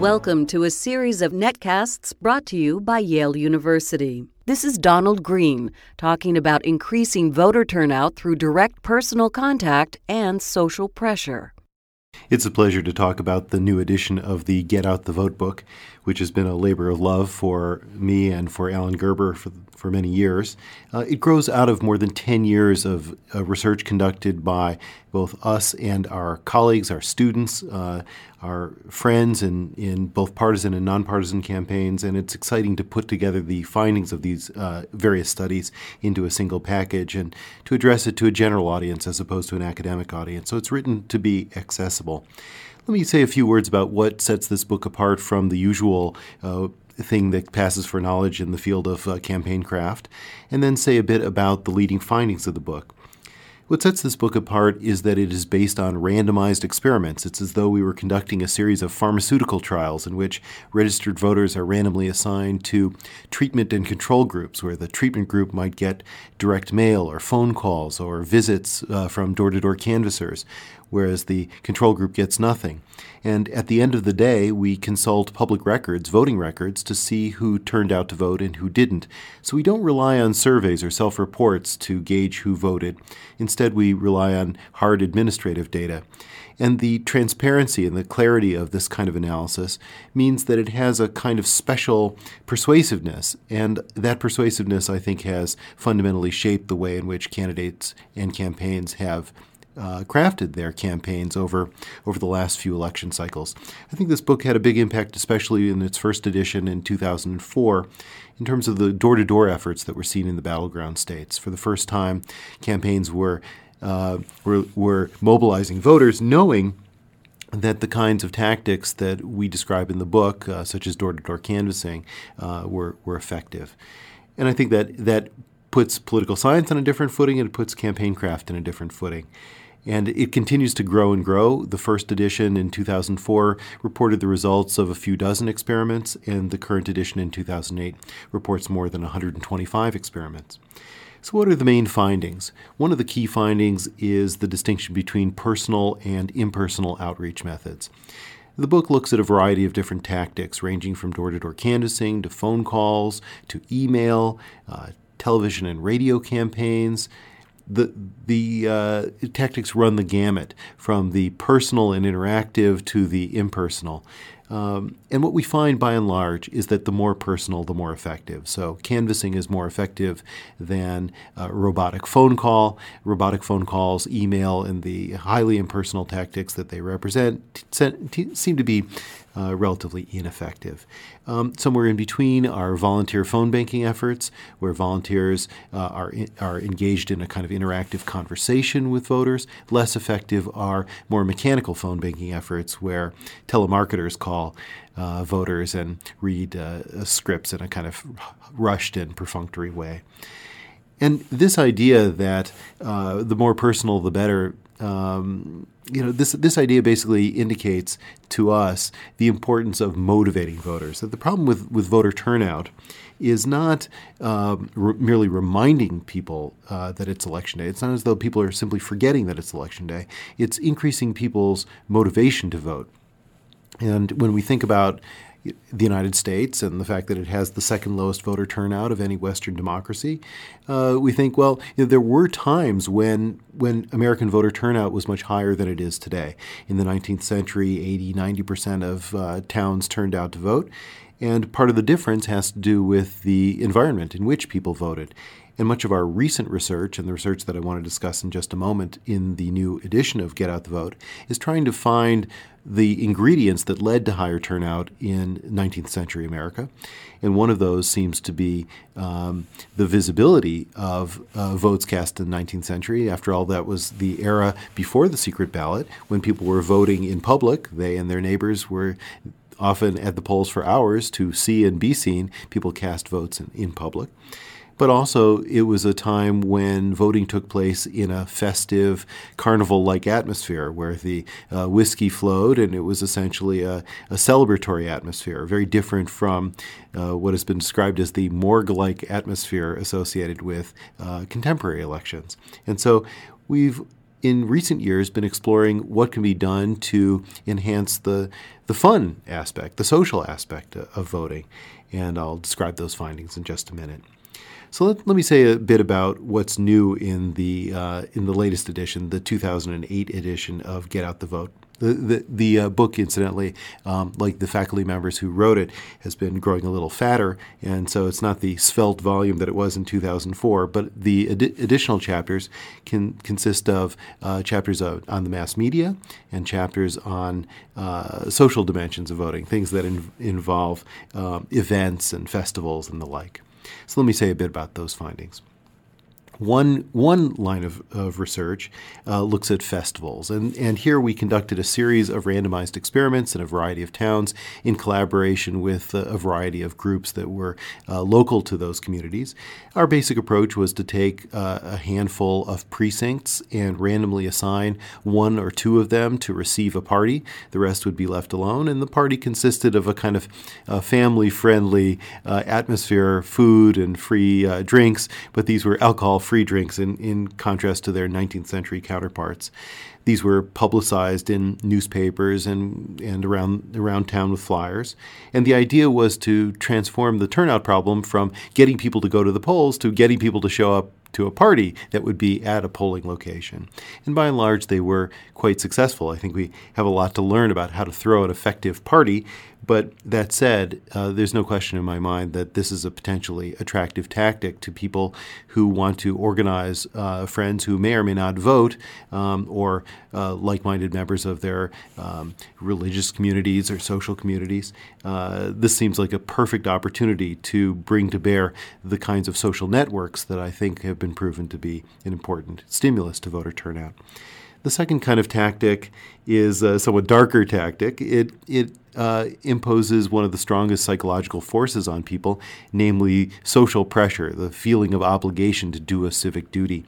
Welcome to a series of netcasts brought to you by Yale University. This is Donald Green talking about increasing voter turnout through direct personal contact and social pressure. It's a pleasure to talk about the new edition of the Get Out the Vote book, which has been a labor of love for me and for Alan Gerber for, for many years. Uh, it grows out of more than 10 years of uh, research conducted by both us and our colleagues, our students, uh, our friends in, in both partisan and nonpartisan campaigns, and it's exciting to put together the findings of these uh, various studies into a single package and to address it to a general audience as opposed to an academic audience. So it's written to be accessible. Let me say a few words about what sets this book apart from the usual uh, thing that passes for knowledge in the field of uh, campaign craft, and then say a bit about the leading findings of the book. What sets this book apart is that it is based on randomized experiments. It's as though we were conducting a series of pharmaceutical trials in which registered voters are randomly assigned to treatment and control groups, where the treatment group might get direct mail or phone calls or visits uh, from door to door canvassers, whereas the control group gets nothing. And at the end of the day, we consult public records, voting records, to see who turned out to vote and who didn't. So we don't rely on surveys or self reports to gauge who voted. Instead, we rely on hard administrative data. And the transparency and the clarity of this kind of analysis means that it has a kind of special persuasiveness. And that persuasiveness, I think, has fundamentally shaped the way in which candidates and campaigns have uh, crafted their campaigns over over the last few election cycles. I think this book had a big impact, especially in its first edition in 2004, in terms of the door-to-door efforts that were seen in the battleground states. For the first time, campaigns were uh, were, were mobilizing voters, knowing that the kinds of tactics that we describe in the book, uh, such as door-to-door canvassing, uh, were were effective. And I think that that puts political science on a different footing and it puts campaign craft in a different footing. And it continues to grow and grow. The first edition in 2004 reported the results of a few dozen experiments, and the current edition in 2008 reports more than 125 experiments. So, what are the main findings? One of the key findings is the distinction between personal and impersonal outreach methods. The book looks at a variety of different tactics, ranging from door to door canvassing to phone calls to email, uh, television and radio campaigns, the the uh, tactics run the gamut from the personal and interactive to the impersonal. Um, and what we find by and large is that the more personal, the more effective. So, canvassing is more effective than a robotic phone call. Robotic phone calls, email, and the highly impersonal tactics that they represent seem to be uh, relatively ineffective. Um, somewhere in between are volunteer phone banking efforts, where volunteers uh, are, in, are engaged in a kind of interactive conversation with voters. Less effective are more mechanical phone banking efforts, where telemarketers call uh, voters and read uh, scripts in a kind of rushed and perfunctory way. And this idea that uh, the more personal, the better um, you know, this this idea basically indicates to us the importance of motivating voters. That the problem with, with voter turnout is not um, re- merely reminding people uh, that it's election day. It's not as though people are simply forgetting that it's election day. It's increasing people's motivation to vote. And when we think about the United States and the fact that it has the second lowest voter turnout of any Western democracy, uh, we think, well, you know, there were times when when American voter turnout was much higher than it is today. In the 19th century, 80, 90 percent of uh, towns turned out to vote, and part of the difference has to do with the environment in which people voted. And much of our recent research, and the research that I want to discuss in just a moment in the new edition of Get Out the Vote, is trying to find the ingredients that led to higher turnout in 19th century America. And one of those seems to be um, the visibility of uh, votes cast in the 19th century. After all, that was the era before the secret ballot when people were voting in public. They and their neighbors were often at the polls for hours to see and be seen. People cast votes in, in public but also it was a time when voting took place in a festive carnival like atmosphere where the uh, whiskey flowed and it was essentially a, a celebratory atmosphere, very different from uh, what has been described as the morgue like atmosphere associated with uh, contemporary elections. And so we've in recent years been exploring what can be done to enhance the the fun aspect, the social aspect of voting, and I'll describe those findings in just a minute. So let, let me say a bit about what's new in the uh, in the latest edition, the 2008 edition of Get Out the Vote. The the, the uh, book, incidentally, um, like the faculty members who wrote it, has been growing a little fatter, and so it's not the svelte volume that it was in 2004. But the ad- additional chapters can consist of uh, chapters of, on the mass media and chapters on uh, social dimensions of voting, things that in, involve um, events and festivals and the like. So let me say a bit about those findings. One, one line of, of research uh, looks at festivals, and, and here we conducted a series of randomized experiments in a variety of towns in collaboration with a, variety of groups that were uh, local to those communities. Our basic approach was to take uh, a handful of precincts and randomly assign one or two of them to receive a party. The rest would be left alone, and the party consisted of a kind of uh, family friendly uh, atmosphere, food and free uh, drinks, but these were alcohol free drinks in, in contrast to their 19th century counterparts. These were publicized in newspapers and, and around, around town with flyers. And the idea was to transform the turnout problem from getting people to go to the polls to getting people to show up to a party that would be at a polling location. And by and large, they were quite successful. I think we have a lot to learn about how to throw an effective party but that said, uh, there's no question in my mind that this is a potentially attractive tactic to people who want to organize uh, friends who may or may not vote um, or uh, like minded members of their um, religious communities or social communities. Uh, this seems like a perfect opportunity to bring to bear the kinds of social networks that I think have been proven to be an important stimulus to voter turnout. The second kind of tactic is a somewhat darker tactic. It, it uh, imposes one of the strongest psychological forces on people, namely social pressure, the feeling of obligation to do a civic duty.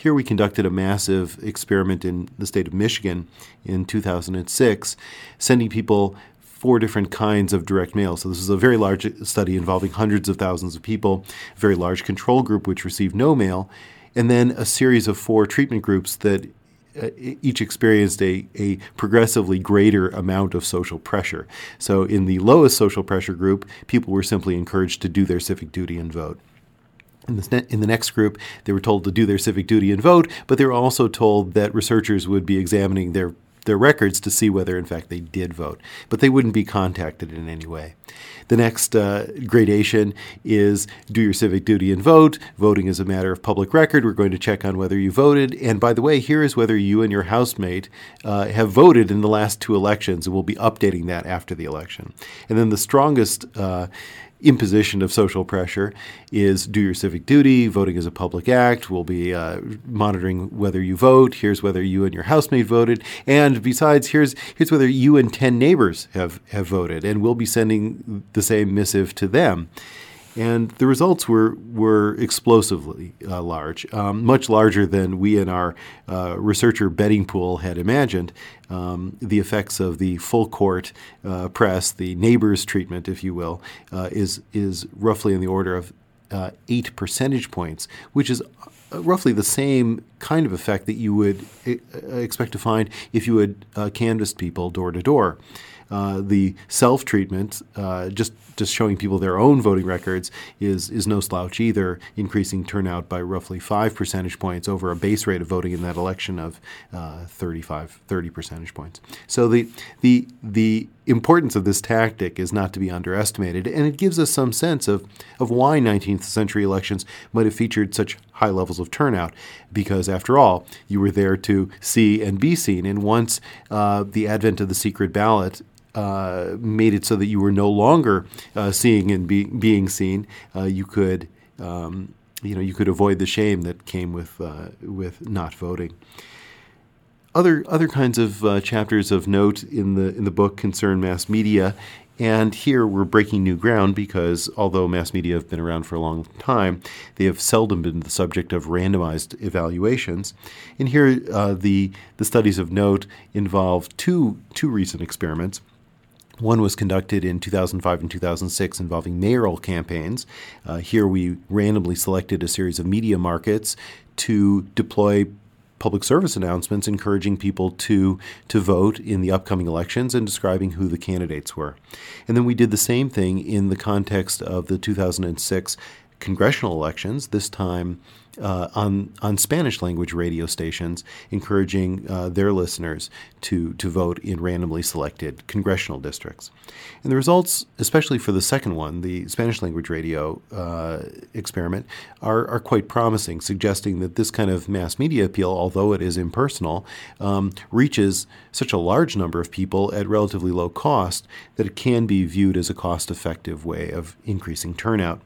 Here we conducted a massive experiment in the state of Michigan in 2006, sending people four different kinds of direct mail. So, this is a very large study involving hundreds of thousands of people, a very large control group which received no mail, and then a series of four treatment groups that uh, each experienced a, a progressively greater amount of social pressure. So, in the lowest social pressure group, people were simply encouraged to do their civic duty and vote. In the, in the next group, they were told to do their civic duty and vote, but they were also told that researchers would be examining their their records to see whether, in fact, they did vote, but they wouldn't be contacted in any way. The next uh, gradation is do your civic duty and vote. Voting is a matter of public record. We're going to check on whether you voted. And by the way, here is whether you and your housemate uh, have voted in the last two elections, and we'll be updating that after the election. And then the strongest uh, imposition of social pressure is do your civic duty. Voting is a public act. We'll be uh, monitoring whether you vote. Here's whether you and your housemate voted. And besides, here's here's whether you and ten neighbors have have voted. And we'll be sending the same missive to them and the results were were explosively uh, large, um, much larger than we in our uh, researcher betting pool had imagined. Um, the effects of the full court uh, press, the neighbors treatment, if you will, uh, is is roughly in the order of uh, eight percentage points, which is uh, roughly the same kind of effect that you would expect to find if you had canvassed people door to door. Uh, the self treatment, uh, just just showing people their own voting records, is is no slouch either, increasing turnout by roughly five percentage points over a base rate of voting in that election of uh, 35, 30 percentage points. So the the the importance of this tactic is not to be underestimated, and it gives us some sense of, of why 19th century elections might have featured such high levels of turnout, because after all, you were there to see and be seen. And once uh, the advent of the secret ballot uh, made it so that you were no longer uh, seeing and be, being seen. Uh, you could, um, you know, you could avoid the shame that came with uh, with not voting. Other other kinds of uh, chapters of note in the in the book concern mass media. And here we're breaking new ground because although mass media have been around for a long time, they have seldom been the subject of randomized evaluations. And here, the the studies of note involve two two recent experiments. One was conducted in 2005 and 2006 involving mayoral campaigns. Uh, here we randomly selected a series of media markets to deploy public service announcements encouraging people to to vote in the upcoming elections and describing who the candidates were. And then we did the same thing in the context of the 2006 congressional elections, this time uh, on on Spanish language radio stations, encouraging uh, their listeners to to vote in randomly selected congressional districts. And the results, especially for the second one, the Spanish language radio uh, experiment, are are quite promising, suggesting that this kind of mass media appeal, although it is impersonal, um, reaches such a large number of people at relatively low cost that it can be viewed as a cost-effective way of increasing turnout.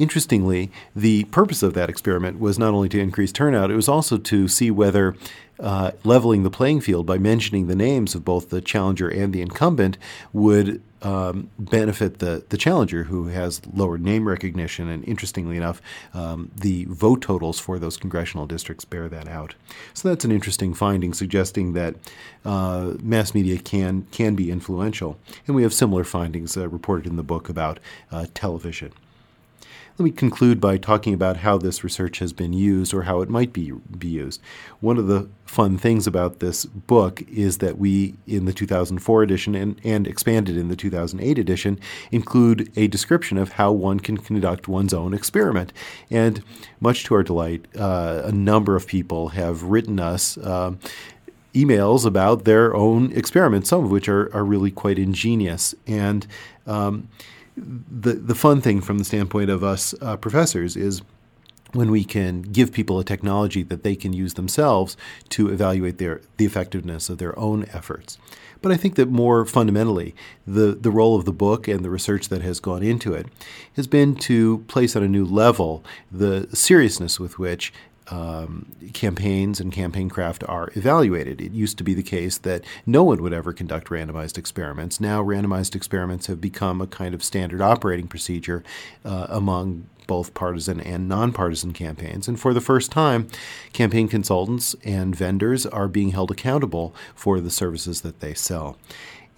Interestingly, the purpose of that experiment was not only to increase turnout, it was also to see whether uh, leveling the playing field by mentioning the names of both the challenger and the incumbent would um, benefit the, the challenger who has lower name recognition. And interestingly enough, um, the vote totals for those congressional districts bear that out. So that's an interesting finding, suggesting that uh, mass media can, can be influential. And we have similar findings uh, reported in the book about uh, television. Let me conclude by talking about how this research has been used or how it might be, be used. One of the fun things about this book is that we, in the 2004 edition and, and expanded in the 2008 edition, include a description of how one can conduct one's own experiment. And much to our delight, uh, a number of people have written us. Uh, emails about their own experiments, some of which are, are really quite ingenious. And um, the the fun thing from the standpoint of us uh, professors is when we can give people a technology that they can use themselves to evaluate their the effectiveness of their own efforts. But I think that more fundamentally, the, the role of the book and the research that has gone into it has been to place on a new level the seriousness with which um, campaigns and campaign craft are evaluated. It used to be the case that no one would ever conduct randomized experiments. Now, randomized experiments have become a kind of standard operating procedure uh, among both partisan and nonpartisan campaigns. And for the first time, campaign consultants and vendors are being held accountable for the services that they sell.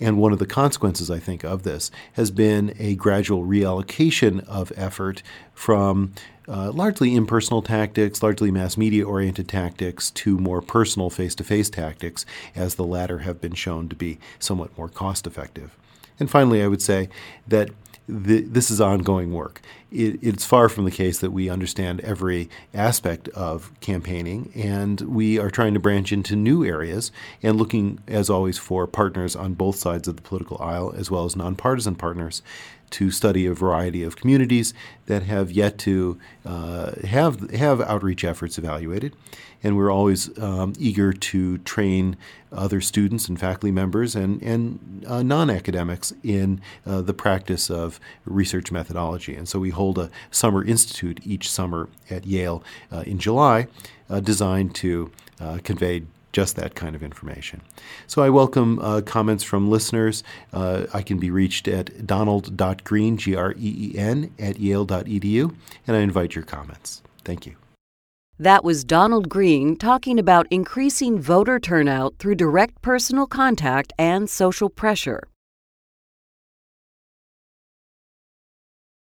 And one of the consequences, I think, of this has been a gradual reallocation of effort from uh, largely impersonal tactics, largely mass media oriented tactics, to more personal face to face tactics, as the latter have been shown to be somewhat more cost effective. And finally, I would say that the, this is ongoing work. It, it's far from the case that we understand every aspect of campaigning, and we are trying to branch into new areas and looking, as always, for partners on both sides of the political aisle, as well as nonpartisan partners, to study a variety of communities that have yet to uh, have have outreach efforts evaluated, and we're always um, eager to train other students and faculty members and and uh, non-academics in uh, the practice of research methodology. And so we hold a summer institute each summer at Yale uh, in July, uh, designed to uh, convey just that kind of information. So I welcome uh, comments from listeners. Uh, I can be reached at donald.green, G R E E N, at yale.edu, and I invite your comments. Thank you. That was Donald Green talking about increasing voter turnout through direct personal contact and social pressure.